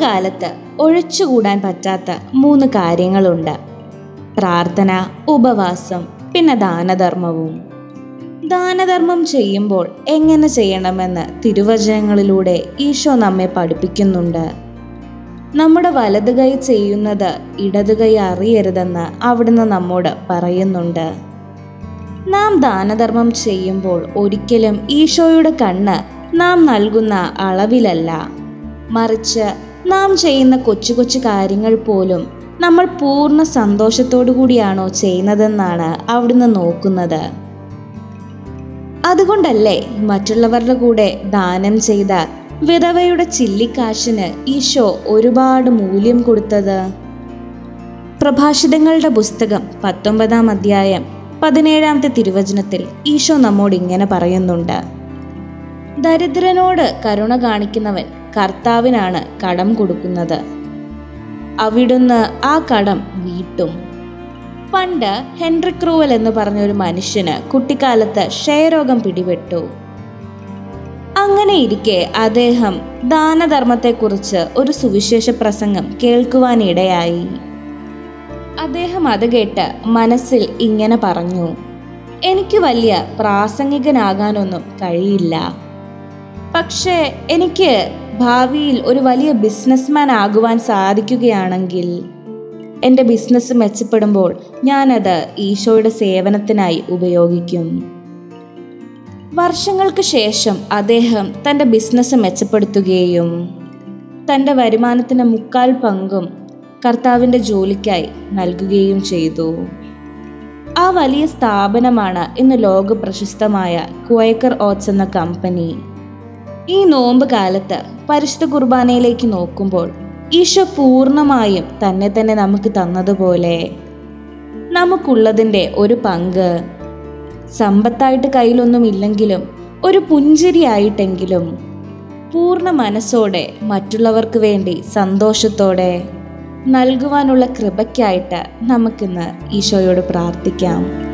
കാലത്ത് ഒഴിച്ചുകൂടാൻ പറ്റാത്ത മൂന്ന് കാര്യങ്ങളുണ്ട്. പ്രാർത്ഥന ഉപവാസം പിന്നെ ദാനധർമ്മവും. ദാനധർമ്മം ചെയ്യുമ്പോൾ എങ്ങനെ ചെയ്യണമെന്ന് തിരുവചനങ്ങളിലൂടെ ഈശോ നമ്മെ പഠിപ്പിക്കുന്നുണ്ട്. നമ്മുടെ വലതു കൈ ചെയ്യുന്നത് ഇടതു കൈ അറിയരുതെന്ന് അവിടുന്ന് നമ്മോട് പറയുന്നുണ്ട്. നാം ദാനധർമ്മം ചെയ്യുമ്പോൾ ഒരിക്കലും ഈശോയുടെ കണ്ണ് നാം നൽകുന്ന അളവിലല്ല. മറിച്ച് നാം ചെയ്യുന്ന കൊച്ചു കൊച്ചു കാര്യങ്ങൾ പോലും നമ്മൾ പൂർണ സന്തോഷത്തോടു കൂടിയാണോ ചെയ്യുന്നതെന്നാണ് അവിടുന്ന് നോക്കുന്നത്. അതുകൊണ്ടല്ലേ മറ്റുള്ളവരുടെ കൂടെ ദാനം ചെയ്ത വിധവയുടെ ചില്ലിക്കാശിന് ഈശോ ഒരുപാട് മൂല്യം കൊടുത്തത്? പ്രഭാഷിതങ്ങളുടെ പുസ്തകം പത്തൊമ്പതാം അധ്യായം പതിനേഴാമത്തെ തിരുവചനത്തിൽ ഈശോ നമ്മോട് ഇങ്ങനെ പറയുന്നുണ്ട്. ദരിദ്രനോട് കരുണ കാണിക്കുന്നവൻ കർത്താവിനാണ് കടം കൊടുക്കുന്നത്. അവിടുന്ന് ആ കടം വീട്ടും. പണ്ട് ഹെൻറി ക്രൂവൽ എന്ന് പറഞ്ഞ ഒരു മനുഷ്യന് കുട്ടിക്കാലത്ത് ക്ഷയരോഗം പിടിപെട്ടു. അങ്ങനെ ഇരിക്കെ അദ്ദേഹം ദാനധർമ്മത്തെക്കുറിച്ച് ഒരു സുവിശേഷ പ്രസംഗം കേൾക്കുവാനിടയായി. അദ്ദേഹം അത് കേട്ട് മനസ്സിൽ ഇങ്ങനെ പറഞ്ഞു എനിക്ക് വലിയ പ്രാസംഗികനാകാനൊന്നും കഴിയില്ല. പക്ഷേ എനിക്ക് ഭാവിയിൽ ഒരു വലിയ ബിസിനസ്മാൻ ആകുവാൻ സാധിക്കുകയാണെങ്കിൽ എന്റെ ബിസിനസ് മെച്ചപ്പെടുമ്പോൾ ഞാനത് ഈശോയുടെ സേവനത്തിനായി ഉപയോഗിക്കും. വർഷങ്ങൾക്ക് ശേഷം അദ്ദേഹം തന്റെ ബിസിനസ് മെച്ചപ്പെടുത്തുകയും തന്റെ വരുമാനത്തിന്റെ മുക്കാൽ പങ്കും കർത്താവിന്റെ ജോലിക്കായി നൽകുകയും ചെയ്തു. ആ വലിയ സ്ഥാപനമാണ് ഇന്ന് ലോക പ്രശസ്തമായ ക്വയക്കർ ഓട്സ് എന്ന കമ്പനി. ഈ നോമ്പ് കാലത്ത് പരിശുദ്ധ കുർബാനയിലേക്ക് നോക്കുമ്പോൾ ഈശോ പൂർണമായും തന്നെ തന്നെ നമുക്ക് തന്നതുപോലെ നമുക്കുള്ളതിന്റെ ഒരു പങ്ക്. സമ്പത്തായിട്ട് കയ്യിലൊന്നും ഇല്ലെങ്കിലും ഒരു പുഞ്ചിരിയായിട്ടെങ്കിലും പൂർണ മനസ്സോടെ മറ്റുള്ളവർക്ക് വേണ്ടി സന്തോഷത്തോടെ നൽകുവാനുള്ള കൃപയ്ക്കായിട്ട് നമുക്കിന്ന് ഈശോയോട് പ്രാർത്ഥിക്കാം.